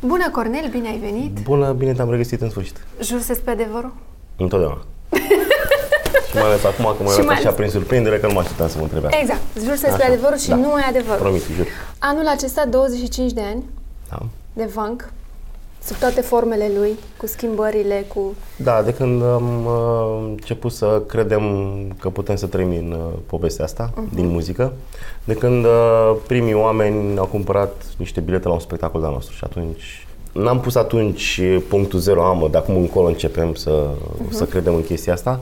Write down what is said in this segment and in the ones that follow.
Bună, Cornel, bine ai venit! Bună, bine te-am regăsit în sfârșit. Jur să pe adevărul? Întotdeauna. și mai ales acum că mă arăt așa prin surprindere că nu mă așteptam să mă întrebe Exact. Jur să pe adevărul și da. nu e adevărul. Promit, jur. Anul acesta, 25 de ani da. de Vanc, sub toate formele lui, cu schimbările, cu... Da, de când am uh, început să credem că putem să trăim în uh, povestea asta, uh-huh. din muzică, de când uh, primii oameni au cumpărat niște bilete la un spectacol de-al nostru și atunci N-am pus atunci punctul zero, amă, de acum încolo începem să, uh-huh. să credem în chestia asta.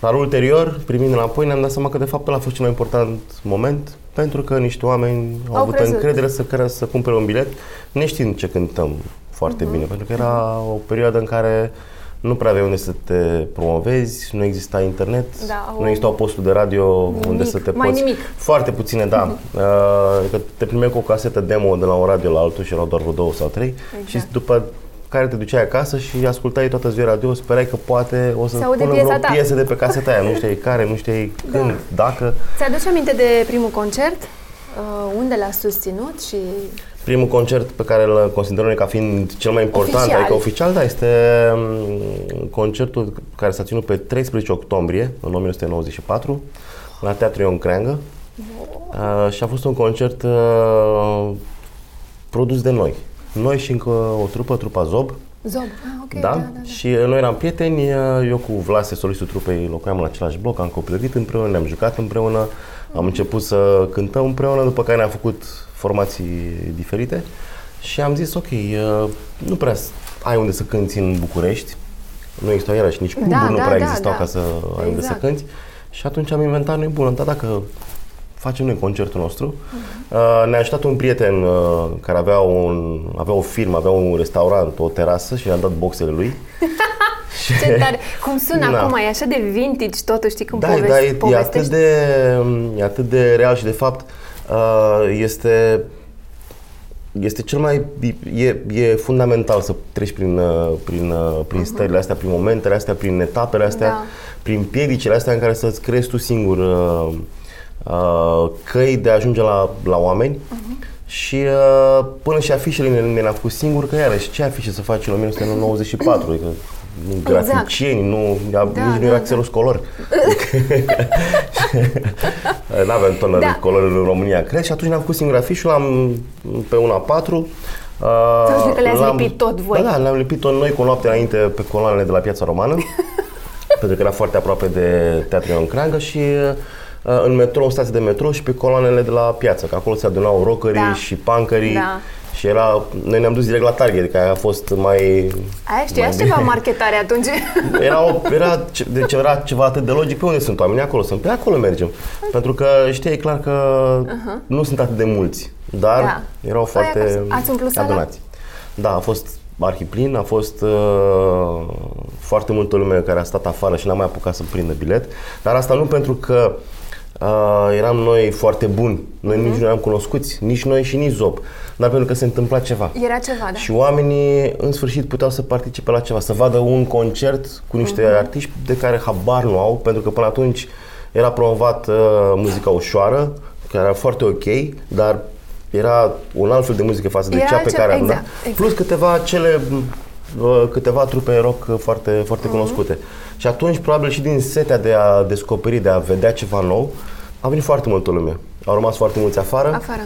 Dar ulterior, primind înapoi, ne-am dat seama că de fapt ăla a fost cel mai important moment pentru că niște oameni au, au avut crezut. încredere să, să cumpere un bilet neștiind ce cântăm foarte uh-huh. bine, pentru că era o perioadă în care nu prea aveai unde să te promovezi, nu exista internet, da, nu existau posturi de radio nimic, unde să te mai poți... nimic. Foarte puține, da. Uh-huh. Adică te primeai cu o casetă demo de la un radio la altul și erau doar vreo două sau trei exact. și după care te duceai acasă și ascultai toată ziua radio, sperai că poate o să pună vreo ta. piesă de pe caseta aia, nu știai care, nu știai da. când, dacă. Ți-aduci aminte de primul concert? Uh, unde l-a susținut și Primul concert pe care îl considerăm ca fiind cel mai important, oficial. adică oficial, da, este mm, concertul care s-a ținut pe 13 octombrie în 1994 la Teatrul Ion Creangă uh, și a fost un concert uh, produs de noi. Noi și încă o trupă, trupa Zob. Zob, ah, ok. Da? Da, da, da. Și noi eram prieteni, uh, eu cu Vlase, solistul trupei, locuiam în același bloc, am copilărit împreună, ne-am jucat împreună, am început să cântăm împreună, după care ne-am făcut formații diferite și am zis, ok, uh, nu prea ai unde să cânti în București, nu existau iarăși nici cluburi, da, nu da, prea da, existau da. ca să exact. ai unde să Exact. cânti și atunci am inventat noi, bun, dar dacă facem noi concertul nostru. Uh-huh. Ne-a ajutat un prieten uh, care avea, un, avea o firmă, avea un restaurant, o terasă și ne-a dat boxele lui. Ce tare! Cum sună da. acum, e așa de vintage totul, știi, când da, povesti, da, e, e, povestești. atât de, e atât de real și de fapt uh, este este cel mai e, e fundamental să treci prin uh, prin uh, prin uh-huh. stările astea, prin momentele astea, prin etapele astea, Da. prin piedicile astea în care să-ți creezi tu singur uh, uh, căi de a ajunge la, la oameni. Uh-huh. Și uh, până și afișele ne, ne le-am făcut singur, că iarăși ce afișe să faci în 1994? Adică nu Exact. graficieni, nu, da, nici da, nu era da. Xerox color. nu aveam tonă Da. de color în România, cred, și atunci ne-am făcut singur afișul, am pe una 4. Uh, Să că le-ați l-am- lipit tot voi. Da, da, le-am lipit tot noi cu o noapte înainte pe coloanele de la Piața Romană, pentru că era foarte aproape de Teatrul Ion Creangă și uh, în metrou, în stație de metrou și pe coloanele de la piață, că acolo se adunau rockerii Da. și punkerii Da. Și era, noi ne-am dus direct la Target, adică aia a fost mai... Aia știați mai ceva bine. marketare atunci? Era, o, era, ce- deci era ceva atât de logic, pe unde sunt oamenii? Acolo sunt, pe acolo mergem. Pentru că știai clar că nu sunt atât de mulți, dar Da. erau Păi, foarte acasă. Ați umplut sala? adunați. Da, a fost arhiplin, a fost uh, foarte multă lume care a stat afară și n-a mai apucat să prindă bilet, dar asta nu pentru că uh, eram noi foarte buni, noi nici nu eram cunoscuți, nici noi și nici Zob, dar pentru că se întâmpla ceva. Era ceva, da. Și oamenii, în sfârșit, puteau să participe la ceva, să vadă un concert cu niște Mhm. artiști de care habar nu au, pentru că până atunci era promovat uh, muzica ușoară, care era foarte ok, dar era un alt fel de muzică față de Era cea pe ce- care am exact, dat. exact. Plus câteva cele uh, câteva trupe rock foarte, Mhm. foarte cunoscute. Și atunci, probabil și din setea de a descoperi, de a vedea ceva nou, a venit foarte multă lume. Au rămas foarte mulți afară. Afară.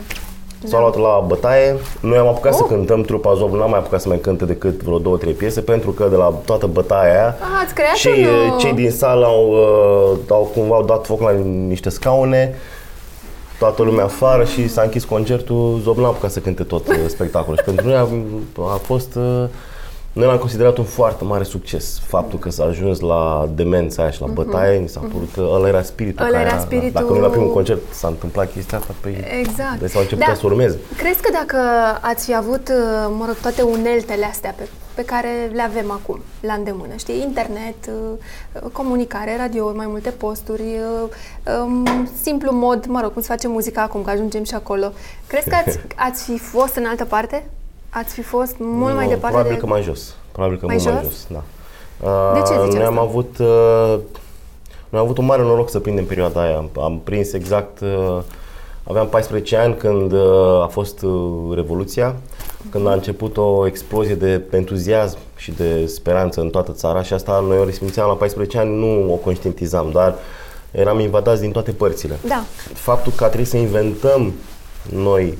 S-au luat la bătaie. Noi am apucat să Oh. cântăm, trupa Zob n-am mai apucat să mai cânte decât vreo două, trei piese, pentru că de la toată bătaia aia, Ah, ați creat cei, un, uh, cei din sală au, uh, au cumva au dat foc la niște scaune, toată lumea afară și s-a închis concertul, Zob n-a apucat să cânte tot uh, spectacolul. și pentru noi a, a fost... uh, noi l-am considerat un foarte mare succes. Faptul că s-a ajuns la demența aia și la bătaie, mi s-a părut că ăla era spiritul. Mhm. Ăla care era a- spiritul- Dacă nu la primul concert s-a întâmplat chestia asta, păi Exact. de s-au început Da. să urmeze. Crezi că dacă ați fi avut, uh, mă rog, toate uneltele astea pe, pe care le avem acum, la îndemână, știi, internet, uh, comunicare, radio, mai multe posturi, uh, um, simplu mod, mă rog, cum se face muzica acum, că ajungem și acolo, crezi că ați, ați fi fost în altă parte? Ați fi fost mult mai Nu, departe Probabil de... că mai jos. Probabil că Mai mult mai jos? jos, da. De ce Uh, zici Noi am asta? avut, uh, noi am avut un mare noroc să prindem perioada aia. Am, am prins exact, uh, aveam 14 ani când uh, a fost uh, Revoluția când a început o explozie de entuziasm și de speranță în toată țara și asta noi o resimțeam la 14 ani, nu o conștientizam, dar eram invadați din toate părțile. Da. Faptul că a trebuit să inventăm noi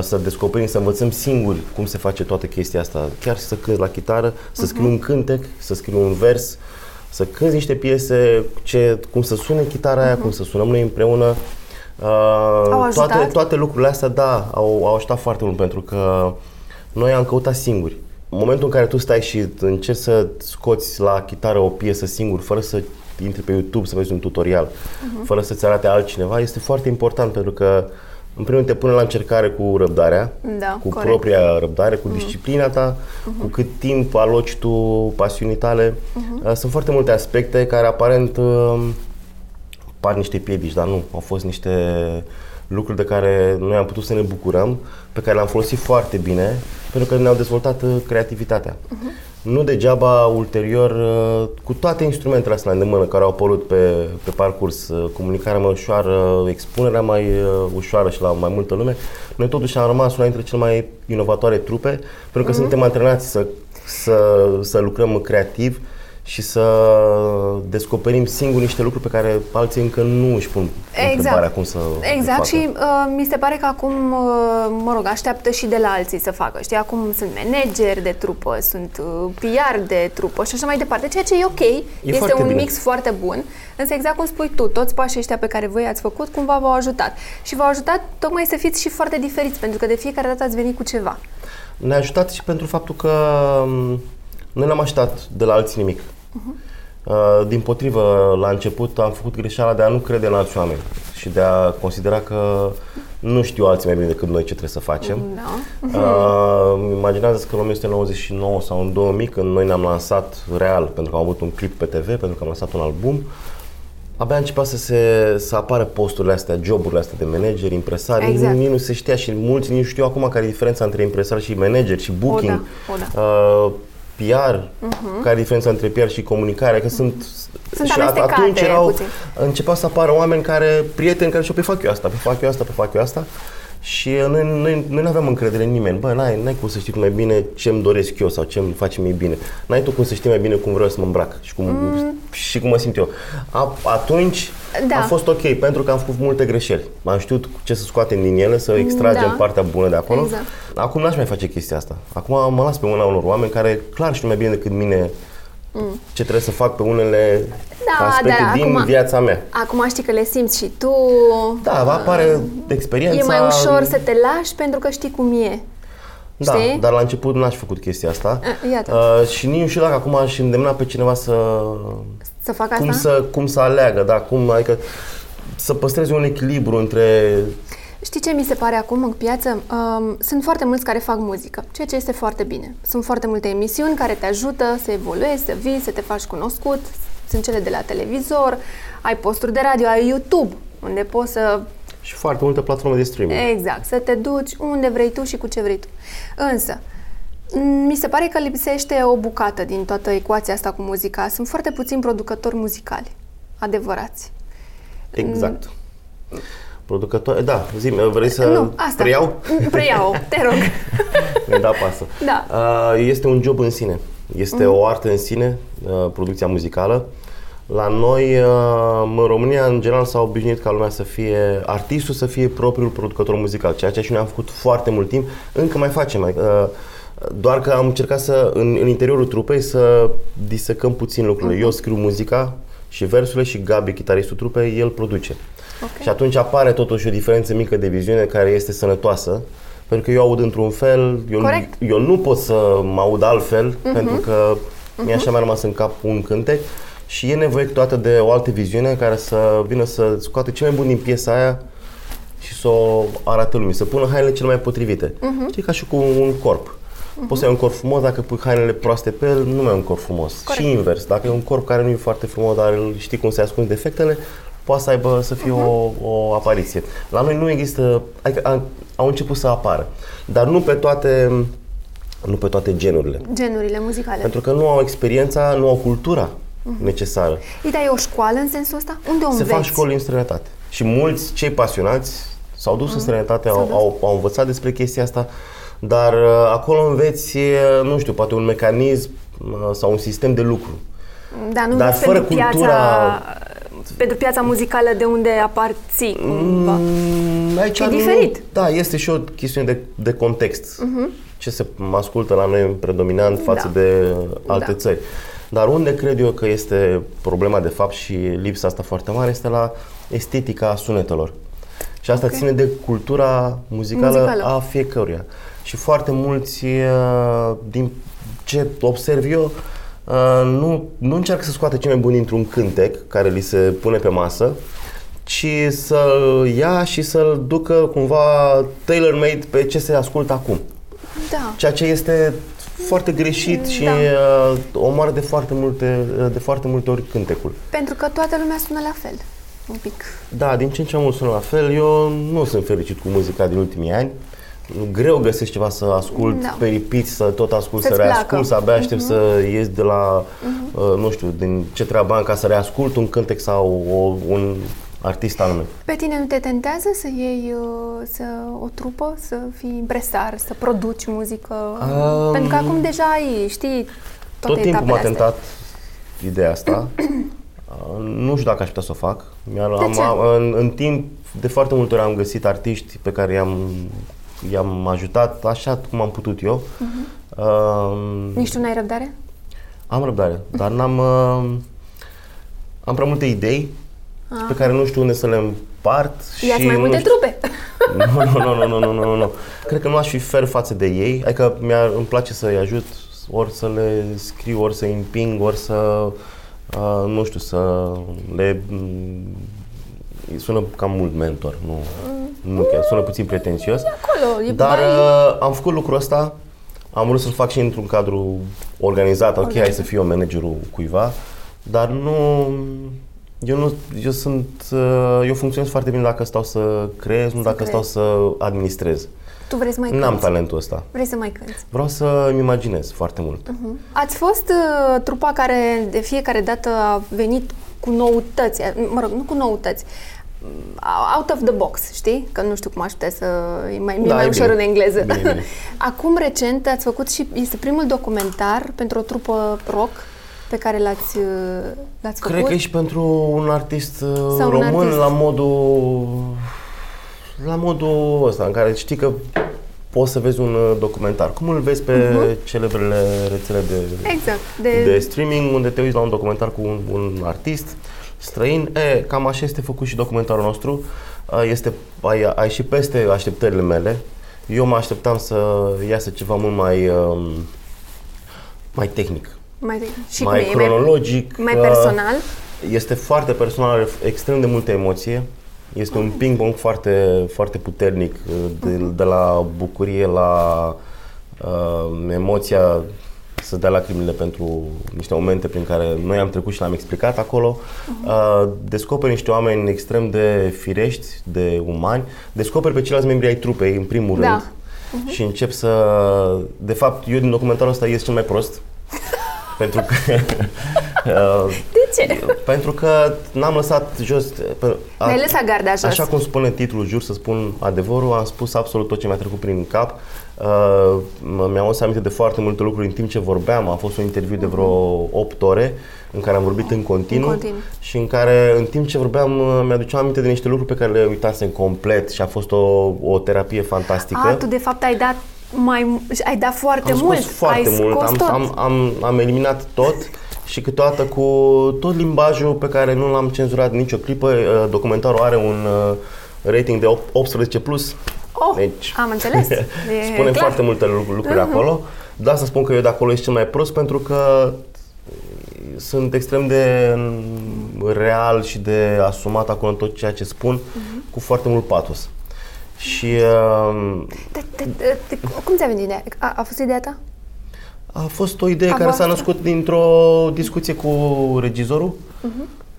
să descoperim, să învățăm singuri cum se face toată chestia asta. Chiar să cânti la chitară, să scriu un cântec, să scriu un vers, să cânti niște piese, ce, cum să sune chitara aia, cum să sunăm noi împreună. Uh, toate, toate lucrurile astea, da, au, au ajutat foarte mult pentru că noi am căutat singuri. În momentul în care tu stai și încerci să scoți la chitară o piesă singur, fără să intri pe YouTube să vezi un tutorial, uh-huh. fără să-ți arate altcineva, este foarte important pentru că uh, în primul rând te pune la încercare cu răbdarea, da, cu corect. propria răbdare, cu mm. disciplina ta, uh-huh. cu cât timp aloci tu pasiunii tale. Uh-huh. Sunt foarte multe aspecte care aparent uh, par niște piedici, dar nu, au fost niște lucruri de care noi am putut să ne bucurăm, pe care le-am folosit foarte bine, pentru că ne-au dezvoltat uh, creativitatea. Uh-huh. Nu degeaba ulterior, uh, cu toate instrumentele astea la îndemână care au apărut pe, pe parcurs, uh, comunicarea mai ușoară, expunerea mai uh, ușoară și la mai multă lume, noi totuși am rămas una dintre cele mai inovatoare trupe, pentru că mm-hmm. suntem antrenați să, să, să lucrăm creativ și să descoperim singuri niște lucruri pe care alții încă nu își pun exact. întrebarea cum să Exact și uh, mi se pare că acum, uh, mă rog, așteaptă și de la alții să facă. Știi, acum sunt manageri de trupă, sunt uh, PR de trupă și așa mai departe, ceea ce e ok, e este un bine. mix foarte bun, însă exact cum spui tu, toți pașii ăștia pe care voi ați făcut cumva v-au ajutat. Și v-au ajutat tocmai să fiți și foarte diferiți, pentru că de fiecare dată ați venit cu ceva. Ne-a ajutat și pentru faptul că um, noi n-am așteptat de la alții nimic. Uh-huh. Din potrivă, la început am făcut greșeala de a nu crede în alți oameni și de a considera că nu știu alții mai bine decât noi ce trebuie să facem. Da. Uh, imaginează că în 1999 sau în 2000, când noi ne-am lansat real, pentru că am avut un clip pe TV, pentru că am lansat un album, abia începea să, se, să apară posturile astea, joburile astea de manageri, impresari. Exact. Nici nu se știa și mulți nu știu acum care e diferența între impresari și manager și booking. O da, o da. Uh, PR, uh-huh. care e diferența între PR și comunicare, că sunt, sunt și atunci erau, puțin. începeau să apară oameni care, prieteni care și-au pe fac eu asta, pe fac eu asta, pe fac eu asta și noi, noi, noi nu aveam încredere în nimeni. Bă, n-ai, n-ai cum să știi mai bine ce îmi doresc eu sau ce îmi face mie bine. N-ai tu cum să știi mai bine cum vreau să mă îmbrac și cum, mm. și cum mă simt eu. A, atunci da. a fost ok, pentru că am făcut multe greșeli. Am știut ce să scoatem din ele, să extragem da. partea bună de acolo. Exact. Acum n-aș mai face chestia asta. Acum mă las pe mâna unor oameni care clar știu mai bine decât mine mm. ce trebuie să fac pe unele da, aspecte dar din acum, viața mea. Acum știi că le simți și tu. Da, va apare experiența. E mai ușor să te lași pentru că știi cum e. Da, știi? dar la început n-aș făcut chestia asta. A, iată. Uh, și nici nu știu dacă acum aș îndemna pe cineva să... Să facă cum asta? Să, cum să aleagă, da, cum, adică să păstrezi un echilibru între Știi ce mi se pare acum în piață? Um, sunt foarte mulți care fac muzică, ceea ce este foarte bine. Sunt foarte multe emisiuni care te ajută să evoluezi, să vii, să te faci cunoscut. Sunt cele de la televizor, ai posturi de radio, ai YouTube, unde poți să... Și foarte multe platforme de streaming. Exact, să te duci unde vrei tu și cu ce vrei tu. Însă, mi se pare că lipsește o bucată din toată ecuația asta cu muzica. Sunt foarte puțini producători muzicali, adevărați. Exact. Producătoare, da, zi vrei să nu, asta. preiau? Preiau, te rog. Mi-a dat pasă. Da. Este un job în sine. Este mm. o artă în sine, producția muzicală. La noi, în România, în general, s-a obișnuit ca lumea să fie, artistul să fie propriul producător muzical, ceea ce și noi am făcut foarte mult timp, încă mai facem. Doar că am încercat să, în, în interiorul trupei, să disecăm puțin lucrurile. Mm-hmm. Eu scriu muzica și versurile și Gabi, chitaristul trupei, el produce. Okay. Și atunci apare totuși o diferență mică de viziune care este sănătoasă, pentru că eu aud într-un fel, eu, eu nu pot să mă aud altfel, uh-huh. pentru că uh-huh. mi-a așa mai rămas în cap un cântec și e nevoie câteodată de o altă viziune care să vină să scoată ce mai bun din piesa aia și să o arate lumii, să pună hainele cele mai potrivite. Uh-huh. Știi, ca și cu un corp. Uh-huh. Poți să ai un corp frumos, dacă pui hainele proaste pe el, nu mai e un corp frumos. Corect. Și invers, dacă e un corp care nu e foarte frumos, dar știi cum să-i ascunzi defectele, poate să aibă, să fie uh-huh. o, o apariție. La noi nu există, adică au început să apară, dar nu pe toate nu pe toate genurile. Genurile muzicale. Pentru că nu au experiența, nu au cultura uh-huh. necesară. Ideea e o școală în sensul ăsta? Unde o Se fac școli în străinătate. Și mulți cei pasionați s-au dus uh-huh. în străinătate, au, au, au învățat despre chestia asta. dar uh, acolo înveți, uh, nu știu, poate un mecanism uh, sau un sistem de lucru. Da, nu Dar vezi fără pentru cultura- piața, pentru piața muzicală de unde aparții, cumva. Mm, aici E nu- diferit. Da, este și o chestiune de, de context. Ce se ascultă la noi predominant față Da. de alte Da. țări. Dar unde cred eu că este problema de fapt și lipsa asta foarte mare este la estetica sunetelor. Și asta Ok. ține de cultura muzicală, Muzicală. a fiecăruia. Și foarte mulți, uh, din ce observ eu, uh, nu, nu încearcă să scoată cel mai bun dintr-un cântec care li se pune pe masă, ci să-l ia și să-l ducă cumva tailor-made pe ce se ascultă acum. Da. Ceea ce este foarte greșit și Da. uh, omoară de foarte multe, de foarte multe ori cântecul. Pentru că toată lumea sună la fel. Un pic. Da, din ce în ce mai mult sună la fel. Eu nu sunt fericit cu muzica din ultimii ani. Greu găsesc ceva să ascult Da. pe repeat, să tot ascult, Să-ți să reascult, placă. să abia aștept să ies de la, uh, nu știu, din ce treabă am ca să reascult un cântec sau o, un artist anume. Pe tine nu te tentează să iei uh, să, o trupă, să fii impresar, să produci muzică? Um, Pentru că acum deja ai, știi, toate Tot timpul etapele m-a astea. tentat ideea asta. Uh, nu știu dacă aș putea să o fac. Mi-ar, De am, ce? am, în, în timp, de foarte multe ori am găsit artiști pe care i-am, i-am ajutat așa cum am putut eu. Mhm. Uh, Nici tu n-ai răbdare? Am răbdare, dar n-am... Uh, am prea multe idei pe care nu știu unde să le împart. Ia-ți și mai nu multe știu- trupe. Nu, nu, nu, nu, nu, nu, nu, nu. Cred că nu aș fi fer față de ei, adică mi-ar, îmi place să-i ajut ori să le scriu, ori să-i împing, ori să, uh, nu știu, să le... mm, sună cam mult mentor, nu, nu chiar, sună puțin pretențios. Acolo, e Dar bai... uh, am făcut lucrul ăsta, am vrut să-l fac și într-un cadru organizat, ok, hai să fiu eu managerul cuiva, dar nu... Eu, nu, eu sunt, uh, eu funcționez foarte bine dacă stau să creez, nu dacă creezi. stau să administrez. Tu vrei să mai N-am cânti. talentul ăsta. Vrei să mai cânti. Vreau să-mi imaginez foarte mult. Ați fost uh, trupa care de fiecare dată a venit cu noutăți, mă rog, nu cu noutăți, uh, out of the box, știi? Că nu știu cum aș putea să... E mai, da, Da, mai e ușor bine. în engleză. Bine, bine. Acum, recent, ați făcut și... Este primul documentar pentru o trupă rock pe care l-ați, uh, l-ați făcut. Cred că e și pentru un artist uh, Sau un român artist. la modul la modul ăsta în care știi că poți să vezi un uh, documentar. Cum îl vezi pe celebrele rețele de, Exact. De, de streaming unde te uiți la un documentar cu un, un artist străin. E, cam așa este făcut și documentarul nostru. Uh, Este, ai, ai și peste așteptările mele. Eu mă așteptam să iasă ceva mult mai um, mai tehnic, mai, și mai cum e? cronologic. Mai, mai uh, personal? este foarte personal, are extrem de multă emoție. Este un ping-pong foarte, foarte puternic, de, de la bucurie la uh, emoția să dea lacrimile pentru niște momente prin care noi am trecut și le-am explicat acolo. Uh, descoperi niște oameni extrem de firești, de umani. Descoperi pe ceilalți membri ai trupei, în primul Da. rând. Și încep să... De fapt, eu din documentarul ăsta ies cel mai prost. Pentru că... uh, De ce? pentru că n-am lăsat jos... pe- a- N-ai lăsat garda jos. Așa cum spune titlul, jur să spun adevărul, am spus absolut tot ce mi-a trecut prin cap. Uh, m- mi-am adus aminte de foarte multe lucruri în timp ce vorbeam. A fost un interviu de vreo 8 ore în care am vorbit în continuu, În continuu. și în care în timp ce vorbeam uh, mi-aduceam aminte de niște lucruri pe care le uitasem complet și a fost o, o terapie fantastică. A, tu de fapt ai dat mai ai dat foarte am mult. scos foarte ai mult, scos am, tot. am, am, am eliminat tot și câteodată cu tot limbajul pe care nu l-am cenzurat nicio clipă. Uh, Documentarul are un uh, rating de 18+. Plus. Oh, Deci, am înțeles. E spune clar. foarte multe lu- lucruri acolo. De asta spun că eu de acolo ești cel mai prost pentru că sunt extrem de mm, real și de asumat acolo în tot ceea ce spun cu foarte mult patos. Și uh, De, de, de, de, cum ți-a venit ideea? A, a fost ideea ta? A fost o idee A care s-a voastră? născut dintr-o discuție cu regizorul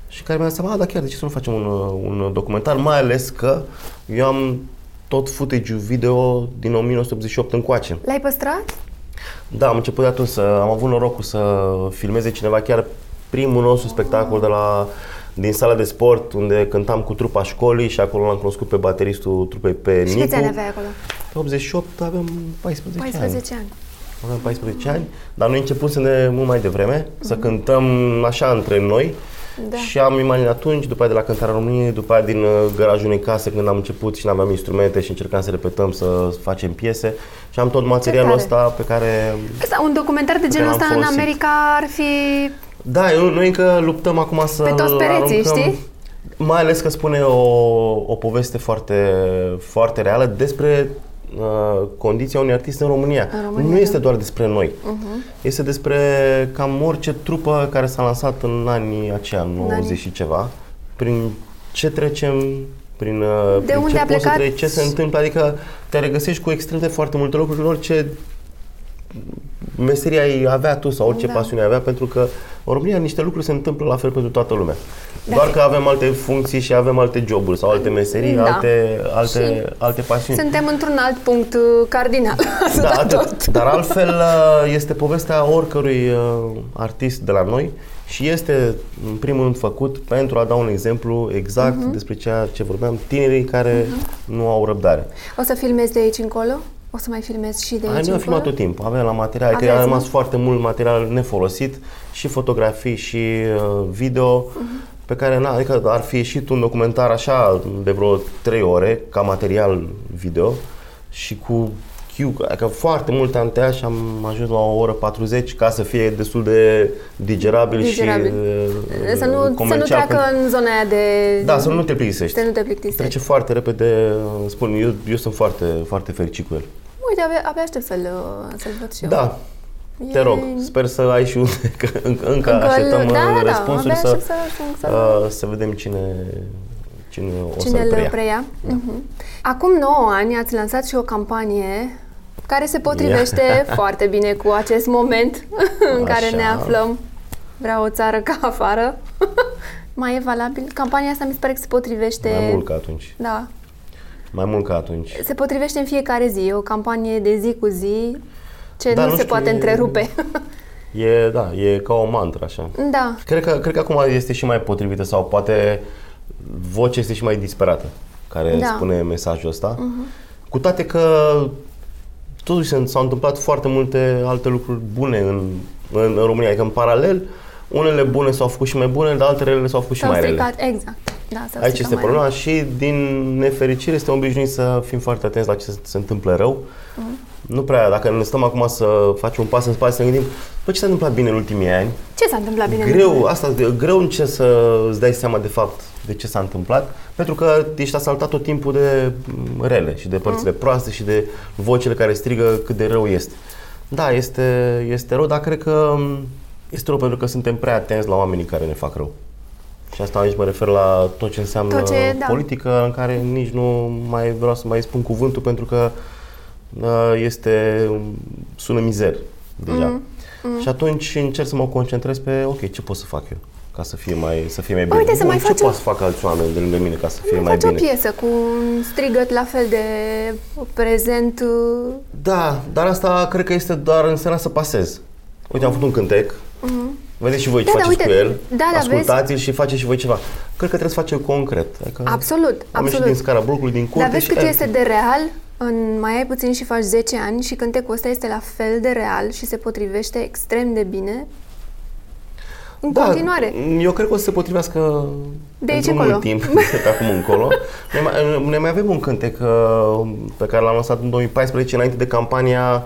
și care mi-a zis, seama, "A, da chiar, de ce să nu facem un, uh, un documentar? Mai ales că eu am tot footage-ul video din 1988 încoace. L-ai păstrat? Da, am început de atunci să... Am avut norocul să filmeze cineva chiar primul nostru spectacol de la din sala de sport unde cântam cu trupa școlii și acolo l-am cunoscut pe bateristul trupei pe Și Nicu. câți ani aveai acolo? Pe 88 aveam 14, 14 ani. Aveam 14 ani, dar noi începusem de mult mai devreme să cântăm așa între noi. Da. Și am imaginat atunci, după aia de la Cântarea României, după aia din uh, garajul unei case când am început și nu aveam instrumente și încercam să repetăm, să facem piese. Și am tot materialul tare. ăsta pe care... Asta, un documentar de genul l-am ăsta în folosit. America ar fi... Da, eu, noi încă luptăm acum să Pe toți pereții, aruncăm, știi? Mai ales că spune o, o poveste foarte, foarte reală despre uh, condiția unui artist în România. În România, nu da. este doar despre noi. Uh-huh. Este despre cam orice trupă care s-a lansat în anii aceia, 90 anii. și ceva, prin ce trecem, prin, uh, De prin unde ce a poți să plecat? treci, ce se întâmplă, adică te regăsești cu extrem de foarte multe lucruri în orice meseria ai avea tu sau orice Da. pasiune ai avea, pentru că în România niște lucruri se întâmplă la fel pentru toată lumea. Da. Doar că avem alte funcții și avem alte joburi sau alte meserii, Da. alte, alte, alte pasiuni. Suntem într-un alt punct uh, cardinal. Da, Atât atât. tot. Dar altfel uh, este povestea oricărui uh, artist de la noi și este în primul rând făcut pentru a da un exemplu exact Mhm. despre ceea ce vorbeam, tinerii care nu au răbdare. O să filmezi de aici încolo? O să mai filmezi și de Ai, aici noi am încolo? filmat tot timpul, aveam la material, că Aveți, a rămas nu? foarte mult material nefolosit, și fotografii și uh, video, Mhm. pe care, na, adică ar fi ieșit un documentar așa de vreo 3 ore, ca material video, și cu Q, adică foarte mult am tăiat și am ajuns la o oră 40 ca să fie destul de digerabil, Digerabil. și uh, Să nu, să nu comercial. treacă în zona aia de... Da, să nu te plictisești. Să nu te plictisești. Trece foarte repede, spun, eu, eu sunt foarte, foarte fericit cu el. Uite, abia, abia aștept să-l, uh, să-l văd și eu. Da, te E- rog, sper să ai și unde, că încă, încă Încă așteptăm îl- da, uh, da, da, răspunsuri abia să, aștept să, să, să, uh, să vedem cine, cine o Cine să-l îl preia. preia? Mhm. Acum 9 ani ați lansat și o campanie care se potrivește foarte bine cu acest moment în care Așa. ne aflăm. Vreau o țară ca afară. Mai e valabil? Campania asta mi se pare că se potrivește... Mai mult ca atunci. Da. Mai mult ca atunci. Se potrivește în fiecare zi. E o campanie de zi cu zi ce Da, nu, nu se știu, poate e- întrerupe. E, da, e ca o mantră așa. da. Cred că, cred că acum este și mai potrivită sau poate vocea este și mai disperată care Da. spune mesajul ăsta. Cu toate că totuși se- s-au întâmplat foarte multe alte lucruri bune în, în, în România. Adică în paralel, unele bune s-au făcut și mai bune, dar altele rele s-au făcut și S-au mai rele. stricat. Exact. Da, s-au Aici stricat este mai problema și din nefericire este obișnuit să fim foarte atenți la ce se, se întâmplă rău. Nu prea, dacă ne stăm acum să facem un pas în spate, să ne gândim, bă, ce s-a întâmplat bine în ultimii ani? Ce s-a întâmplat bine? în greu, ultimul asta, de- greu încerci să îți dai seama de fapt de ce s-a întâmplat, pentru că ești asaltat tot timpul de mm, rele și de părțile proaste și de vocile care strigă cât de rău este. Da, este, este rău, dar cred că mm, este rău pentru că suntem prea atenți la oamenii care ne fac rău. Și asta aici mă refer la tot ce înseamnă Tot ce- da. politică, în care nici nu mai vreau să mai spun cuvântul pentru că uh, este, sună mizer deja. Mm, Și atunci încerc să mă concentrez pe, ok, ce pot să fac eu ca să fie mai, să fie mai bine. Uite, să Bun, mai ce faci o- pot să fac alți oameni de lângă mine ca să fie mai Faci o bine? piesă cu un strigăt la fel de prezent. uh, Da, dar asta cred că este doar înseamnă să pasez. Uite, am făcut un cântec. Vedeți și voi ce Da, da, faceți uite, cu el. da, da, Ascultați-l și faceți și voi ceva. Cred că trebuie să facem concret. Adică Absolut, Am ieșit absolut. din scara blocului, din curte Dar vezi și cât el- este de real? În mai ai puțin și faci 10 ani și cântecul ăsta este la fel de real și se potrivește extrem de bine în Da, continuare. Eu cred că o să se potrivească De aici pentru încolo. mult timp, de pe acum încolo. Noi mai, noi mai avem un cântec uh, pe care l-am lansat în 2014, înainte de campania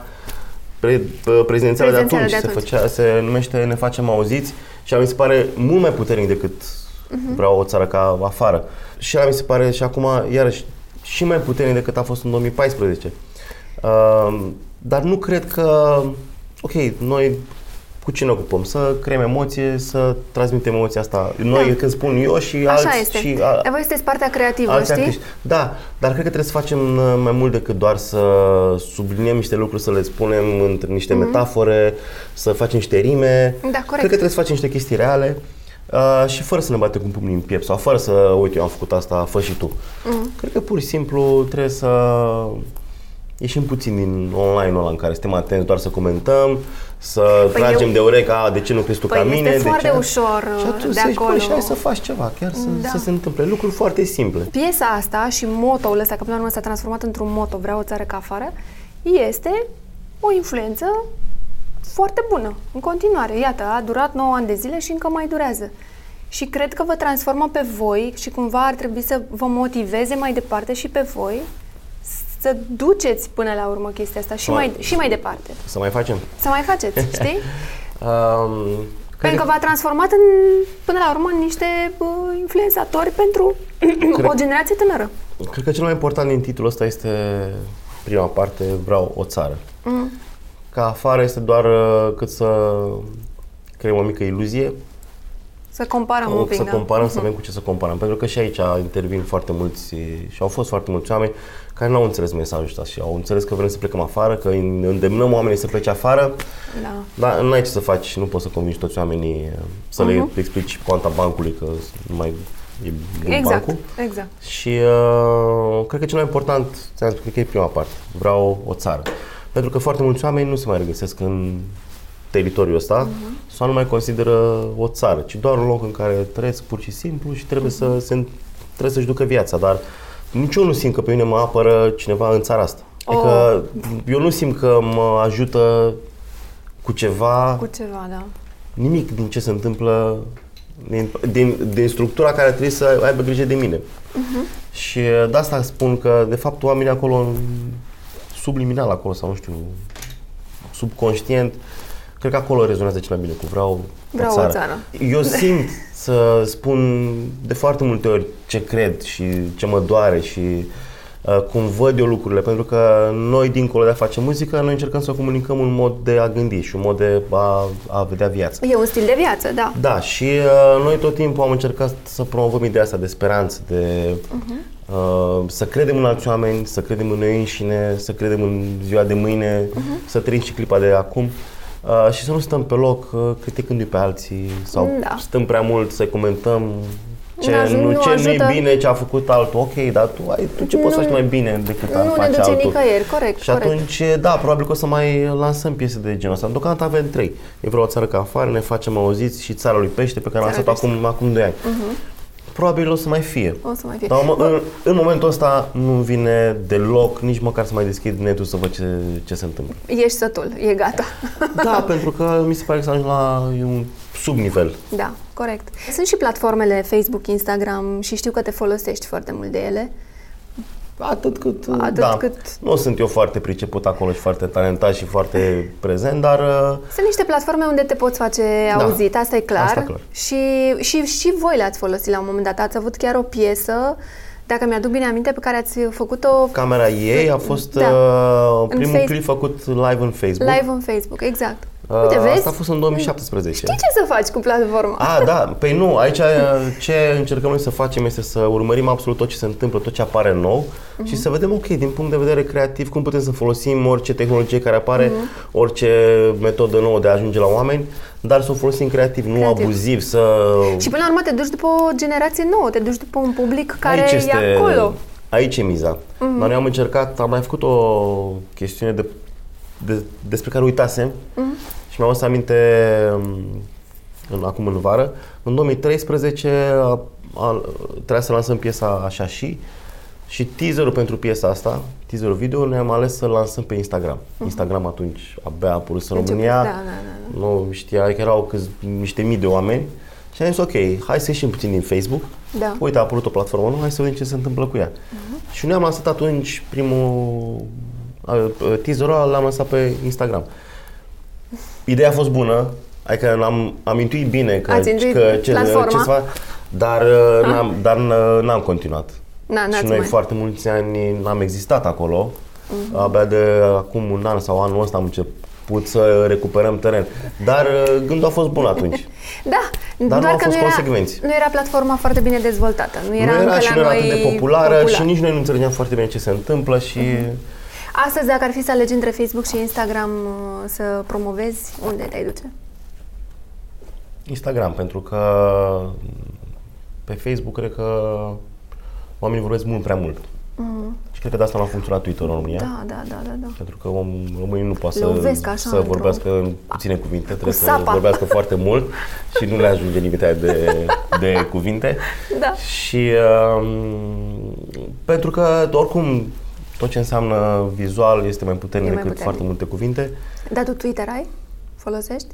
pre, uh, prezidențială de Prezidențială atunci. de Se, atunci. făcea, se numește Ne facem auziți și mi se pare mult mai puternic decât Mhm. vreau o țară ca afară. Și ăla mi se pare și acum, iarăși, și mai puternic decât a fost în 2014. Uh, dar nu cred că, ok, noi cu ce ne ocupăm? Să creăm emoție, să transmitem emoția asta. Noi, Da. când spun eu și Așa alți, este. și Dar voi sunteți partea creativă, alți știi? artiști. Da, dar cred că trebuie să facem uh, mai mult decât doar să subliniem niște lucruri, să le spunem între niște metafore, să facem niște rime. Mhm. Da, corect. Cred că trebuie să facem niște chestii reale uh, și fără să ne batem cu pumnii în piept sau fără să, uite, eu am făcut asta, fă și tu. Mhm. Cred că pur și simplu trebuie să ieșim puțin din online-ul ăla în care suntem atenți doar să comentăm, să Păi tragem eu- de ureche, a, de ce nu crezi tu Păi ca mine? este de foarte ce... ușor Și atunci de să zici, acolo. "Băi, și hai să faci ceva, chiar să, Da. să se întâmple lucruri foarte simple. Piesa asta și motoul ăsta, că până la urmă s-a transformat într-un moto, vreau o țară ca afară, este o influență foarte bună, în continuare. Iată, a durat 9 ani de zile și încă mai durează. Și cred că vă transformă pe voi și cumva ar trebui să vă motiveze mai departe și pe voi să duceți până la urmă chestia asta și Mai- mai, și mai departe. Să mai facem? Să mai faceți, știi? Um, cred Pentru că v-a transformat în, până la urmă în niște uh, influențatori pentru o generație tânără. Cred că cel mai important din titlul ăsta este prima parte, vreau o țară. Mm. Ca afară este doar uh, cât să creăm o mică iluzie, Să comparăm o, un pic, să da. comparăm, să vedem cu ce să comparăm. Pentru că și aici intervin foarte mulți și au fost foarte mulți oameni care nu au înțeles mesajul ăsta și au înțeles că vrem să plecăm afară, că îi îndemnăm oamenii să plece afară, Da. dar nu ai ce să faci, nu poți să convingi toți oamenii uh, să le Mhm. explici poanta bancului, că nu mai e bun Exact, bancul. exact. Și uh, cred că cel mai important, ți-am spus, cred că e prima parte. Vreau o țară. Pentru că foarte mulți oameni nu se mai regăsesc în teritoriul ăsta Mhm. sau nu mai consideră o țară, ci doar un loc în care trăiesc pur și simplu și trebuie, Mhm. să se, trebuie să-și ducă viața. Dar nici eu nu simt că pe mine mă apără cineva în țara asta. Adică eu nu simt că mă ajută cu ceva, Cu ceva, da. nimic din ce se întâmplă din, din, din structura care trebuie să aibă grijă de mine. Uh-huh. Și uh, de asta spun că, de fapt, oamenii acolo, în- subliminal acolo, sau nu știu, subconștient, cred că acolo rezonează cel mai bine cu vreau, Vreau o o țară. țară. Eu simt să spun de foarte multe ori ce cred și ce mă doare și uh, cum văd eu lucrurile, pentru că noi, dincolo de a face muzică, noi încercăm să comunicăm un mod de a gândi și un mod de a, a vedea viața. E un stil de viață, da. Da, și uh, noi tot timpul am încercat să promovăm ideea asta de speranță, de Mhm. Uh, să credem în alți oameni, să credem în noi înșine, să credem în ziua de mâine, Mhm. să trăim și clipa de acum uh, și să nu stăm pe loc uh, criticându-i pe alții sau Da. stăm prea mult să comentăm ce Nu aj- nu, nu ce nu ajută. e bine, ce a făcut altul. Ok, dar tu, ai, tu ce poți să faci mai bine decât a Nu ne face duce altul? nicăieri, corect, Și corect. atunci, da, probabil că o să mai lansăm piese de genul ăsta. Deocamdată avem trei. E vreo o țară ca afară, ne facem auziți și țara lui Pește, pe care am Țara lansat Pește. acum, acum 2 ani. Probabil o să mai fie. O să mai fie. Dar mă, în, în momentul ăsta nu vine deloc nici măcar să mai deschid netul să văd ce, ce se întâmplă. Ești sătul, e gata. Da, pentru că mi se pare că s-a ajuns la e un subnivel. Da, corect. Sunt și platformele Facebook, Instagram și știu că te folosești foarte mult de ele. Atât cât, Atât da, cât- nu sunt eu foarte priceput acolo și foarte talentat și foarte prezent, dar uh, Sunt niște platforme unde te poți face Da. auzit, asta e clar. Asta clar. Și, și, și voi le-ați folosit la un moment dat. Ați avut chiar o piesă, dacă mi-aduc bine aminte, pe care ați făcut-o camera ei a fost Da. uh, În primul Face- clip făcut live în Facebook. live în Facebook, exact. Uh, Uite, vezi? Asta a fost în 2017. Știi ce să faci cu platforma? A, da, păi nu, aici uh, ce încercăm noi să facem este să urmărim absolut tot ce se întâmplă, tot ce apare nou și să vedem, ok, din punct de vedere creativ, cum putem să folosim orice tehnologie care apare, orice metodă nouă de a ajunge la oameni, dar să o folosim creativ, nu Creativ. abuziv, să... Și până la urmă te duci după o generație nouă, te duci după un public care aici e acolo. Aici e miza. Mhm. Dar noi am încercat, am mai făcut o chestiune de, de, despre care uitasem Mhm. Și mi-am adus aminte um, în, acum în vară. În 2013 a, a, trebuia să lansăm piesa Așa și și teaserul pentru piesa asta, teaserul video, ne-am ales să lansăm pe Instagram. Instagram atunci abia a apărut în Început, România. Mhm. da, da, da, Nu știa că erau câți, niște mii de oameni. Și am zis, ok, hai să ieșim puțin din Facebook. Da. Mhm. Uite, a apărut o platformă nouă, hai să vedem ce se întâmplă cu ea. Și noi am lansat atunci primul a, a, teaserul ăla, l-am lansat pe Instagram. Ideea a fost bună, adică am, am intuit bine că, Ați intuit că ce, platforma? ce să fac, dar, uh, n-am, dar n- n-am continuat. Na, și n-ați noi mai. foarte mulți ani n-am existat acolo. Mhm. Abia de acum un an sau anul ăsta am început să recuperăm teren. Dar uh, gândul a fost bun atunci. Da, Dar nu doar au că fost nu era, consecvenți. nu era platforma foarte bine dezvoltată. Nu era, nu era încă și la nu era noi atât de populară popular. și nici noi nu înțelegeam foarte bine ce se întâmplă și Astăzi, dacă ar fi să alegi între Facebook și Instagram uh, să promovezi, unde te-ai duce? Instagram, pentru că pe Facebook cred că oamenii vorbesc mult prea mult. Și cred că de asta nu a funcționat Twitter în România. Da, da, da, da, da. Pentru că om, românii nu poate să, Lovesc așa să într-o- vorbească în puține cuvinte, trebuie să sapa. vorbească foarte mult și nu le ajunge limita de, de cuvinte. Da. Și um, pentru că oricum tot ce înseamnă vizual este mai puternic E mai decât puternic. foarte multe cuvinte. Dar tu Twitter ai? Folosești?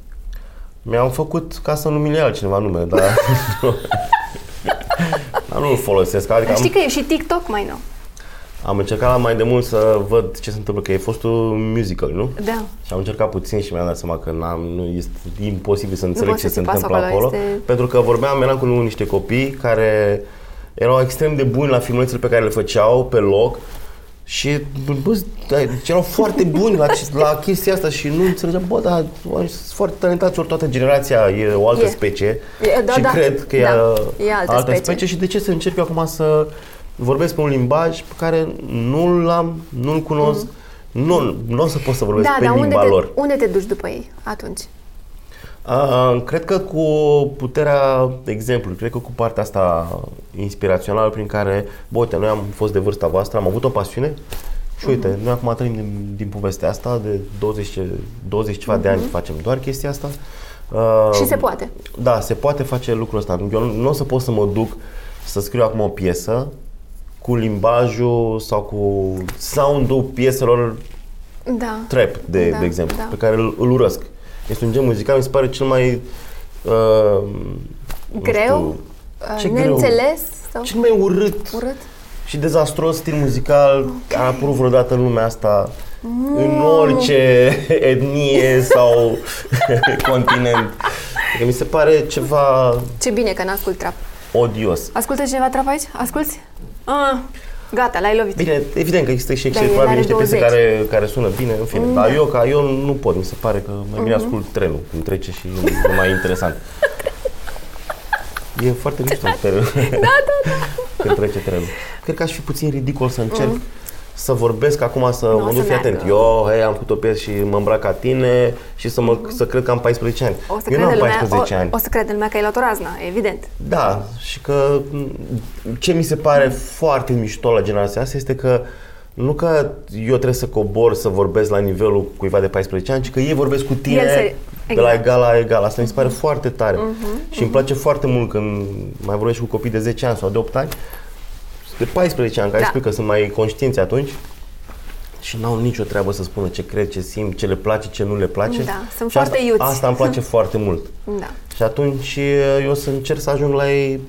Mi-am făcut ca să nu mi le ia altcineva nume, dar, dar nu-l folosesc. Adică Dar am, știi că e și TikTok mai nou. am încercat la mai de mult să văd ce se întâmplă, că e fost un musical, nu? Da. Și am încercat puțin și mi-am dat seama că n-am, nu este imposibil să înțeleg poți ce să se ții pasul întâmplă acolo, acolo. este- Pentru că vorbeam, eram cu niște copii care erau extrem de buni la filmulețele pe care le făceau pe loc și bă, da, deci erau foarte buni la, ce- la chestia asta și nu înțelegeam, bă, dar oamenii sunt foarte talentați, ori toată generația e o altă E. specie E, da, și da. cred că Da, e, e altă altă specie. specie și de ce să încerc eu acum să vorbesc pe un limbaj pe care nu-l am, nu-l cunosc, nu, nu o să pot să vorbesc Mhm. Da, pe dar unde limba te, lor. unde te duci după ei atunci? A, cred că cu puterea exemplului, cred că cu partea asta inspirațională prin care, bă, uite, noi am fost de vârsta voastră, am avut o pasiune și uite, noi acum trăim din, din povestea asta, de 20, ce- 20 ceva de ani facem doar chestia asta. A, Și se poate. Da, se poate face lucrul ăsta. Eu nu, nu o să pot să mă duc să scriu acum o piesă cu limbajul sau cu sound-ul pieselor Da. trap, de, Da, de exemplu, da. pe care îl, îl urăsc. Este un gen muzical, mi se pare cel mai... Uh, nu Greu? știu, ce Uh, greu? Neînțeles? Sau Cel mai urât, urât? și dezastros stil muzical okay. a apărut vreodată în lumea asta, în orice etnie sau continent. Adică mi se pare ceva Ce bine că n-ascult trap. odios. Ascultă cineva trap aici? Asculți? Ah, gata, l-ai lovit. Bine, evident că există și Da, excepții, el probabil are niște piese 20. care, care sună bine, în fine. Mm, Dar da. eu, ca eu, nu pot. Mi se pare că mai bine Mhm. ascult trenul, cum trece și nu, nu mai e interesant. E foarte mișto trenul. Da, da, da. Când trece trenul. Cred că aș fi puțin ridicol să încerc să vorbesc acum, să Nu, mă Mhm. să duc, fii atent, meargă. eu, hei, am făcut o piesă și mă îmbrac ca tine și să, mă, să cred că am 14 ani. Mhm. O să eu nu am crede lumea, 14 o, ani. o să crede lumea că ai luat o razna, evident. Da, și că m, ce mi se pare foarte mișto la generația asta este că nu că eu trebuie să cobor să vorbesc la nivelul cuiva de 14 ani, ci că ei vorbesc cu tine El se- de la exact. egal la egal. Asta mi se pare foarte tare. Și îmi place foarte mult când mai vorbești cu copii de 10 ani sau de 8 ani, de 14 ani, care Da. spui că sunt mai conștienți atunci și n-au nicio treabă să spună ce cred, ce simt, ce le place, ce nu le place. Da, sunt și asta, foarte iuți. Asta îmi place foarte mult. Da. Și atunci eu o să încerc să ajung la ei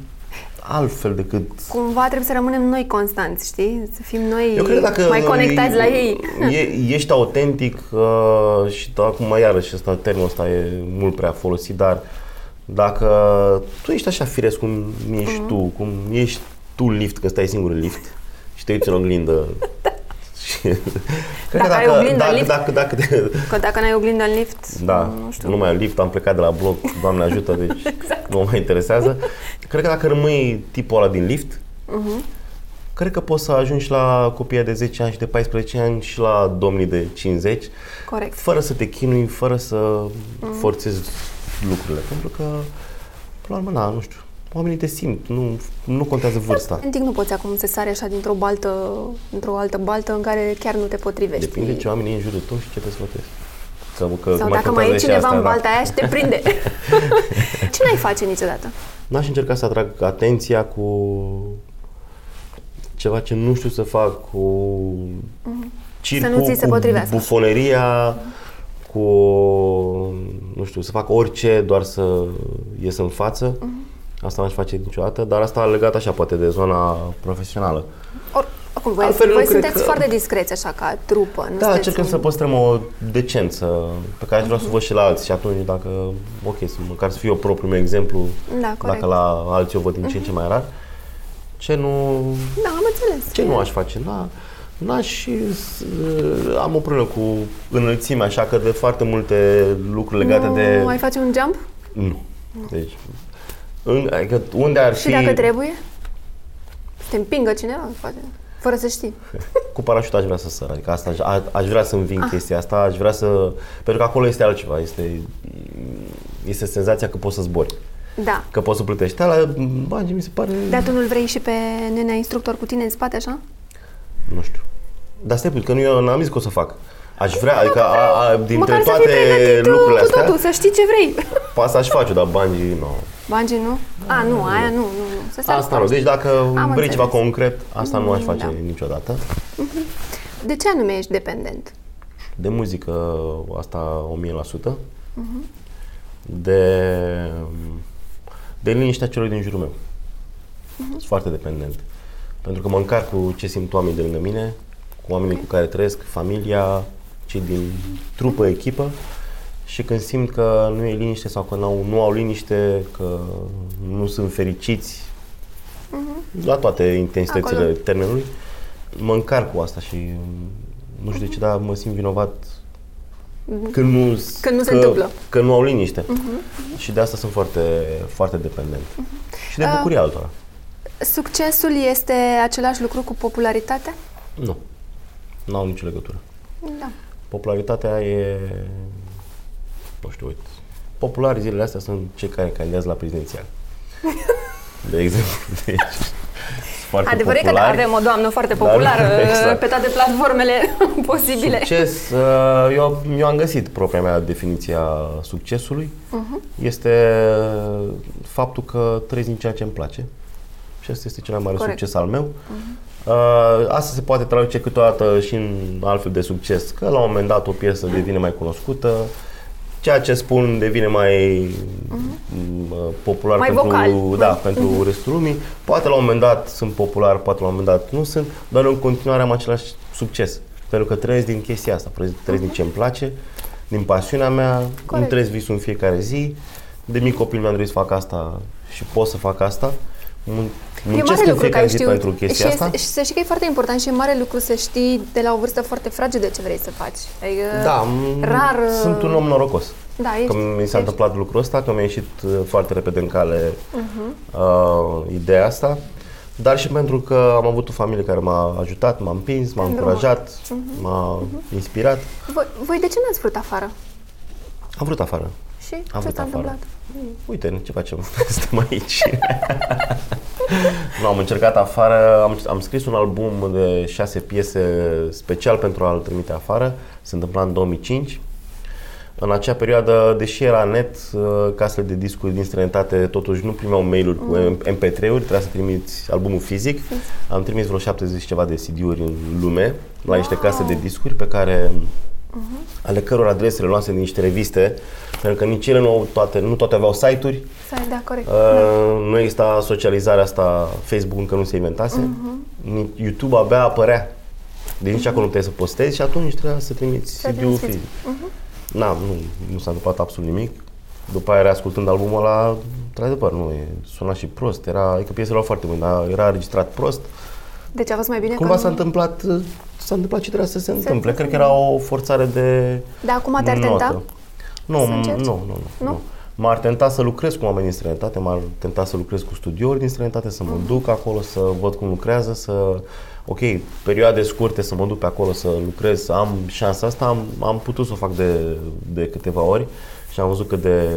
altfel decât... Cumva trebuie să rămânem noi constanți, știi? Să fim noi Eu cred că dacă mai conectați la ei. E, ești autentic uh, și da, acum iarăși ăsta, termenul ăsta e mult prea folosit, dar dacă tu ești așa firesc cum ești Mhm. tu, cum ești tu în lift când stai singur în lift și te uiți în oglindă și, cred Dacă ai oglindă în dacă, lift? dacă, dacă, dacă, Că dacă n-ai oglindă în lift, da, nu știu. nu mai am lift, am plecat de la bloc, Doamne ajută, deci nu mă mai interesează. Cred că dacă rămâi tipul ăla din lift, cred că poți să ajungi la copiii de 10 ani și de 14 ani și la domnii de 50, Corect. fără să te chinui, fără să forțezi lucrurile. Pentru că, până la urmă, na, nu știu, oamenii te simt, nu, nu contează vârsta. În timp nu poți acum să sari așa dintr-o baltă, într-o altă baltă în care chiar nu te potrivești. Depinde ce oameni e în jurul tău și ce te sfătuiesc. Că, că Sau dacă mai e contează și cineva asta, în da. balta aia și te prinde. ce n-ai face niciodată? N-aș încerca să atrag atenția cu ceva ce nu știu să fac, cu circul, Mhm. Să nu ți se cu potrivească. bufoneria, cu, nu știu, să fac orice, doar să ies în față. Mhm. Asta n-aș face niciodată, dar asta legat așa, poate, de zona profesională. Or, acum, voi, Altfel, nu voi cred sunteți că- foarte discreți așa ca trupă. Nu Da, sunteți încercăm un- să păstrăm o decență pe care aș vrea să o văd și la alții și atunci dacă, ok, să măcar să fiu eu propriul meu exemplu, Da, corect. dacă la alții o văd din ce în ce mai rar, ce nu, Da, am înțeles. ce nu aș face? Na, n-aș, s- am o problemă cu înălțimea, așa că de foarte multe lucruri legate nu de... mai faci un jump? Nu. Deci, în, adică unde ar Și fi... dacă trebuie? Să te împingă cineva, poate. Fără să știi. Cu parașuta aș vrea să sar, adică asta aș, a- aș vrea să înving Ah. chestia asta, aș vrea să... Pentru că acolo este altceva, este, este senzația că poți să zbori, Da. că poți să plătești. Ala, bagi, mi se pare... Dar tu nu-l vrei și pe nenea instructor cu tine în spate, așa? Nu știu. Dar stai puțin, că nu eu n-am zis că o să fac. Aș vrea, adică a, a, dintre Măcar să toate fii pregătit lucrurile cu astea, totul, să știi ce vrei. asta aș face, dar bungee nu. Bungee nu? A, nu, aia nu, nu, nu. Să se Asta nu. alpaște. Deci dacă Am vrei ceva înțeles. concret, asta nu aș face da. niciodată. De ce anume ești dependent? De muzică, asta 1000%. De, de liniștea celor din jurul meu. Sunt foarte dependent. Pentru că mă încarc cu ce simt oamenii de lângă mine, cu oamenii cu care trăiesc, familia, cei din trupă, echipă. Și când simt că nu e liniște sau că nu au, nu au liniște, că nu sunt fericiți, la toate intensitățile Acolo. termenului, mă încarc cu asta și nu știu de ce, dar mă simt vinovat când nu, Când nu se că, întâmplă. Că nu au liniște. Și de asta sunt foarte, foarte dependent. Și de bucuria altora. Succesul este același lucru cu popularitatea? Nu. Nu au nicio legătură. Da. Popularitatea e... Nu știu, uite. Populari zilele astea sunt cei care candidează la prezidențial. De exemplu. Deci, sunt foarte Adevărul e că da, populari. avem o doamnă foarte Dar- populară exact. pe toate platformele posibile. Succes, uh, eu, eu am găsit propria mea definiție a succesului. Este faptul că trăiesc din ceea ce îmi place. Și asta este cel mai mare Corect. succes al meu. Uh, asta se poate traduce câteodată și în altfel de succes, că la un moment dat o piesă devine mai cunoscută, ceea ce spun devine mai uh, popular Mai pentru, vocal. da, pentru restul lumii. Poate la un moment dat sunt popular, poate la un moment dat nu sunt, dar în continuare am același succes. Pentru că trăiesc din chestia asta, trăiesc, trăiesc din ce îmi place, din pasiunea mea, îmi trăiesc visul în fiecare zi. De mic copil mi-am dorit să fac asta și pot să fac asta. Mun- E Muncesc mare în lucru că fiecare ai zi știut. pentru chestia și, asta. este- și să știi că e foarte important și e mare lucru să știi de la o vârstă foarte fragedă ce vrei să faci. Adică Da, m- rar... sunt un om norocos. Da, Că ești. mi s-a ești. întâmplat lucrul ăsta, că mi-a ieșit uh, foarte repede în cale Mhm. uh, ideea asta, dar și pentru că am avut o familie care m-a ajutat, m-a împins, m-a Îndrumat. încurajat, Mhm. m-a inspirat. Voi, voi de ce n-ați vrut afară? Am vrut afară. Și Am ce vrut s-a afară. întâmplat? Uite, ce facem? Suntem aici. nu, am încercat afară, am, am scris un album de șase piese special pentru a-l trimite afară. Se întâmpla în 2005. În acea perioadă, deși era net, uh, casele de discuri din străinătate totuși nu primeau mail-uri cu MP3-uri, trebuia să trimiți albumul fizic. Am trimis vreo 70 și ceva de CD-uri în lume, la niște case de discuri pe care ale căror adrese le luase din niște reviste, pentru că nici ele nu, au toate, nu toate aveau site-uri, Să da, corect. Uh, nu exista socializarea asta, Facebook încă nu se inventase, Ni- YouTube abia apărea. Deci nici acolo nu puteai să postezi și atunci trebuia să trimiți Să CD-ul trimiți fizic. Na, nu, nu s-a întâmplat absolut nimic. După aia, reascultând albumul ăla, într-adevăr, nu, e, suna și prost. Era, adică piesele erau foarte bune, dar era înregistrat prost. Deci a fost mai bine Cumva că s-a nu- întâmplat, s-a întâmplat ce trebuia să se întâmple. Cred că era o forțare de De acum te-ar notă. tenta? Nu, Să nu, încerci? nu, nu, Nu? nu. M-ar tenta să lucrez cu oameni din străinătate, m-ar tenta să lucrez cu studiouri din străinătate, să mă duc acolo, să văd cum lucrează, să, ok, perioade scurte să mă duc pe acolo să lucrez, să am șansa asta, am, am putut să o fac de, de câteva ori și am văzut cât de,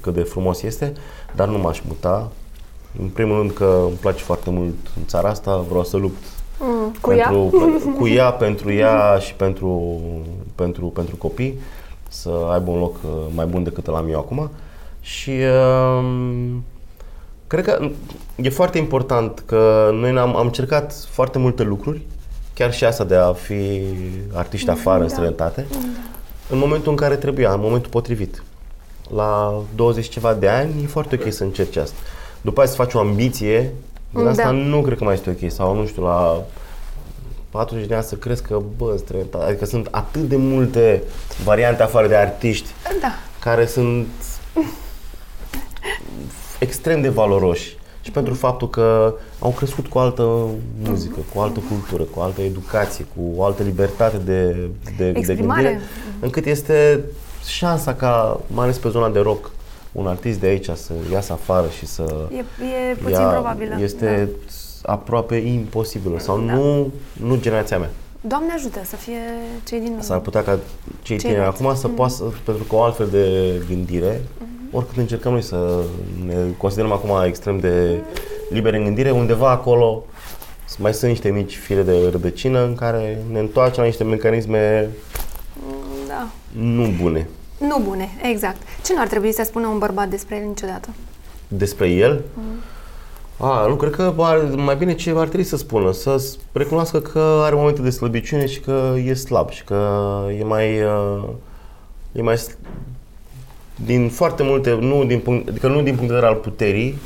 cât de frumos este, dar nu m-aș muta. În primul rând că îmi place foarte mult în țara asta, vreau să lupt Mm, cu ea? pentru, pe- cu ea, pentru ea și pentru, pentru, pentru copii, să aibă un loc uh, mai bun decât îl am eu acum. Și um, cred că e foarte important că noi am, am încercat foarte multe lucruri, chiar și asta de a fi artiști afară în străinătate, în momentul în care trebuia, în momentul potrivit. La 20 ceva de ani e foarte ok să încerci asta. După aceea să faci o ambiție, din asta Da. nu cred că mai este ok. Sau nu știu, la 40 de ani să crezi că, bă, străinătate, adică sunt atât de multe variante afară de artiști Da. care sunt extrem de valoroși și pentru faptul că au crescut cu altă muzică, cu altă cultură, cu altă educație, cu o altă libertate de, de, de Exprimare. gândire, încât este șansa ca, mai ales pe zona de rock, un artist de aici să iasă afară și să E, e puțin ia, probabilă. este aproape imposibilă sau nu, nu generația mea. Da. Doamne ajută să fie cei din S-ar putea ca cei tineri Ceilalți. acum să poată, să- pentru că o altfel de gândire, oricât încercăm noi să ne considerăm acum extrem de liberi în gândire, undeva acolo mai sunt niște mici fire de rădăcină în care ne întoarce la niște mecanisme Da. nu bune. Nu bune, exact. Ce nu ar trebui să spună un bărbat despre el niciodată? Despre el, a, nu, cred că ar, mai bine ce ar trebui să spună, să s- recunoască că are momente de slăbiciune și că e slab și că e mai, uh, e mai s- din foarte multe, nu din punct, adică nu din punct de vedere al puterii,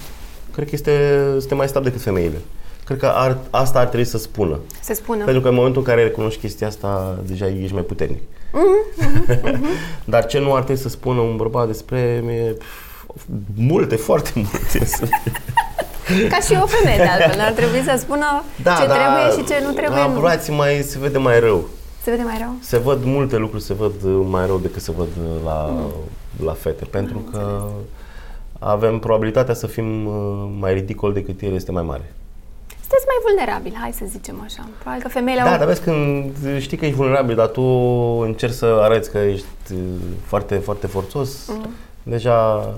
cred că este, este mai slab decât femeile. Cred că ar, asta ar trebui să spună. Se spună. Pentru că în momentul în care recunoști chestia asta, deja ești mai puternic. Dar ce nu ar trebui să spună un bărbat despre e, pf, multe, foarte multe. sunt. Ca și o femeie, de altfel. Ar trebui să spună ce trebuie și ce nu trebuie. La nu. bărbații mai se vede mai rău. Se vede mai rău? Se văd multe lucruri, se văd uh, mai rău decât se văd uh, la, la fete. Pentru că avem probabilitatea să fim uh, mai ridicol decât el este mai mare. Sunteți mai vulnerabil, hai să zicem așa. Probabil că femeile Da, au... dar vezi când știi că ești vulnerabil, dar tu încerci să arăți că ești uh, foarte, foarte forțos, deja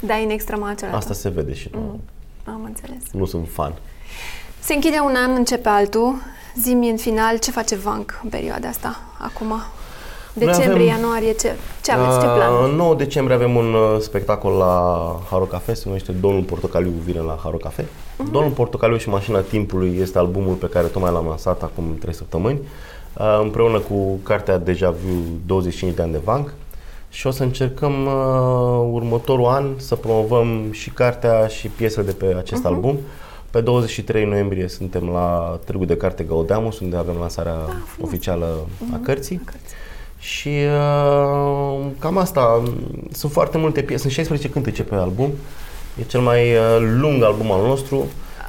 dai în extrema cealaltă. asta se vede și nu, Am înțeles. nu sunt fan. Se închide un an, începe altul. Zi-mi în final ce face Vanc în perioada asta, acum? Decembrie, avem- ianuarie, ce, ce aveți, ce Uh, planuri? În 9 decembrie avem un uh, spectacol la Haro Cafe, se numește Domnul Portocaliu vine la Haro Cafe. Mhm. Domnul Portocaliu și Mașina Timpului este albumul pe care tocmai l-am lansat acum 3 săptămâni, uh, împreună cu cartea Deja Vu 25 de ani de Vanc. Și o să încercăm uh, următorul an să promovăm și cartea și piesele de pe acest Mhm. album. Pe 23 noiembrie suntem la Târgu de Carte Gaudeamus, unde avem lansarea oficială a cărții. Ah, Cărți. Și uh, cam asta. Sunt foarte multe piese, sunt 16 cântece pe album. E cel mai uh, lung album al nostru.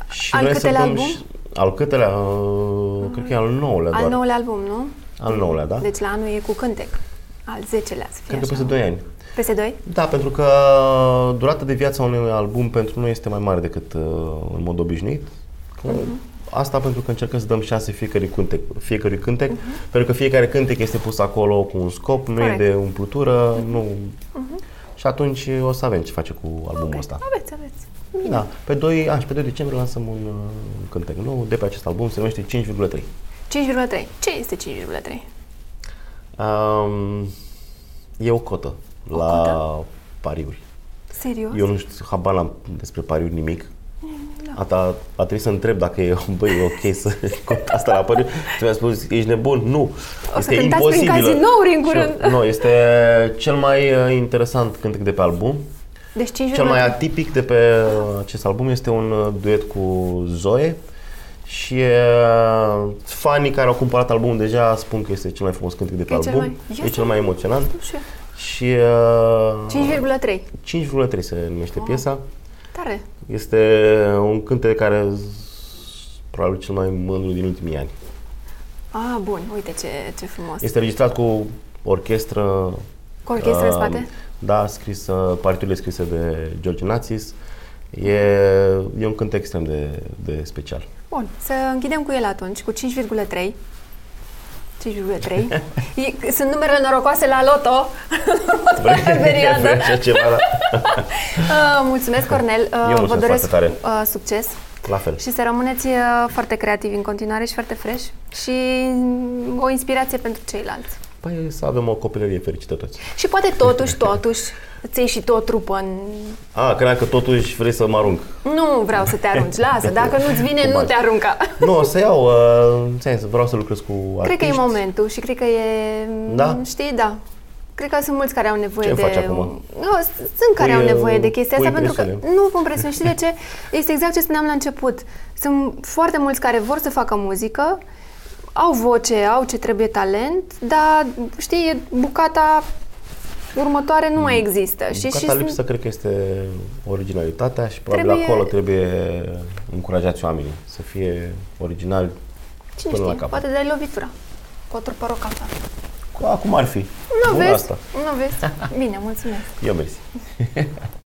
Și Al vrem să câtelea dăm album? Și, al câtelea? Uh, cred că e al nouălea Al doar. nouălea album, nu? Al nouălea, da? Deci la anul e cu cântec. Al zecelea să fie cred că așa. peste 2 ani. Peste doi? Da, pentru că durata de viață a unui album pentru noi este mai mare decât uh, în mod obișnuit. Că Asta pentru că încercăm să dăm șanse fiecărui cântec, fiecărui cântec pentru că fiecare cântec este pus acolo cu un scop, nu Corect. e de umplutură, nu... Și atunci o să avem ce face cu albumul ăsta. Aveți, aveți. Da, pe 2, a, și pe 2 decembrie lansăm un, uh, un cântec nou de pe acest album, se numește 5,3. 5,3. Ce este 5,3? Um, e o cotă O la cotă? pariuri. Serios? Eu nu știu, habar n-am despre pariuri nimic. Da. A, ta, a trebuit să întreb dacă e, băi, e ok să cont asta la pariuri. Tu mi-a spus, ești nebun? Nu. O să cântați prin cazinouri în curând. Și eu- Nu, este cel mai uh, interesant cântec de pe album. Deci 5,3. Cel mai atipic de pe uh, acest album este un uh, duet cu Zoe. Și uh, fanii care au cumpărat albumul deja spun că este cel mai frumos cântec de pe E cel album. mai- E Este? cel mai emoționant. Nu știu. Și uh, 5,3. 5,3 se numește piesa. Tare. Este un cântec care z- probabil cel mai mândru din ultimii ani. Ah, bun. Uite ce, ce frumos. Este registrat cu orchestră. Cu orchestră în uh, spate? Da, scris, uh, partiturile scrise de George Națis. E, e un cântec extrem de, de special. Bun. Să închidem cu el atunci, cu 5,3. 5,3. E- Sunt numerele norocoase la loto în următoarea perioadă. Vrei așa ceva, da? Uh, mulțumesc, Cornel. Uh, Eu mulțumesc Vă doresc foarte uh, succes La fel. și să rămâneți uh, foarte creativi în continuare și foarte fresh și mm, o inspirație pentru ceilalți. Păi să avem o copilărie fericită toți. Și poate totuși, totuși, îți iei și tu o trupă în... A, credeam că totuși vrei să mă arunc. Nu vreau să te arunci, lasă, dacă nu-ți vine, Cum nu faci? te arunca. Nu, o să iau, uh, ți-am zis, vreau să lucrez cu artiști. Cred că e momentul și cred că e... Da? Știi, da. Cred că sunt mulți care au nevoie Ce de... faci acum? Nu, s- sunt care Pui, au nevoie de uh, chestia pui asta pentru că... presiune. Nu pun presiune. Știi de ce? Este exact ce spuneam la început. Sunt foarte mulți care vor să facă muzică, au voce, au ce trebuie talent, dar, știi, e bucata următoare nu mai există. Și, și Bucata sunt- lipsă cred că este originalitatea și probabil Trebuie- acolo trebuie încurajați oamenii să fie originali Cine până la știe, capăt. poate dai lovitura cu o trupă cafea. Acum ar fi. Nu Bun vezi? asta. Nu vezi? Bine, mulțumesc. Eu mersi.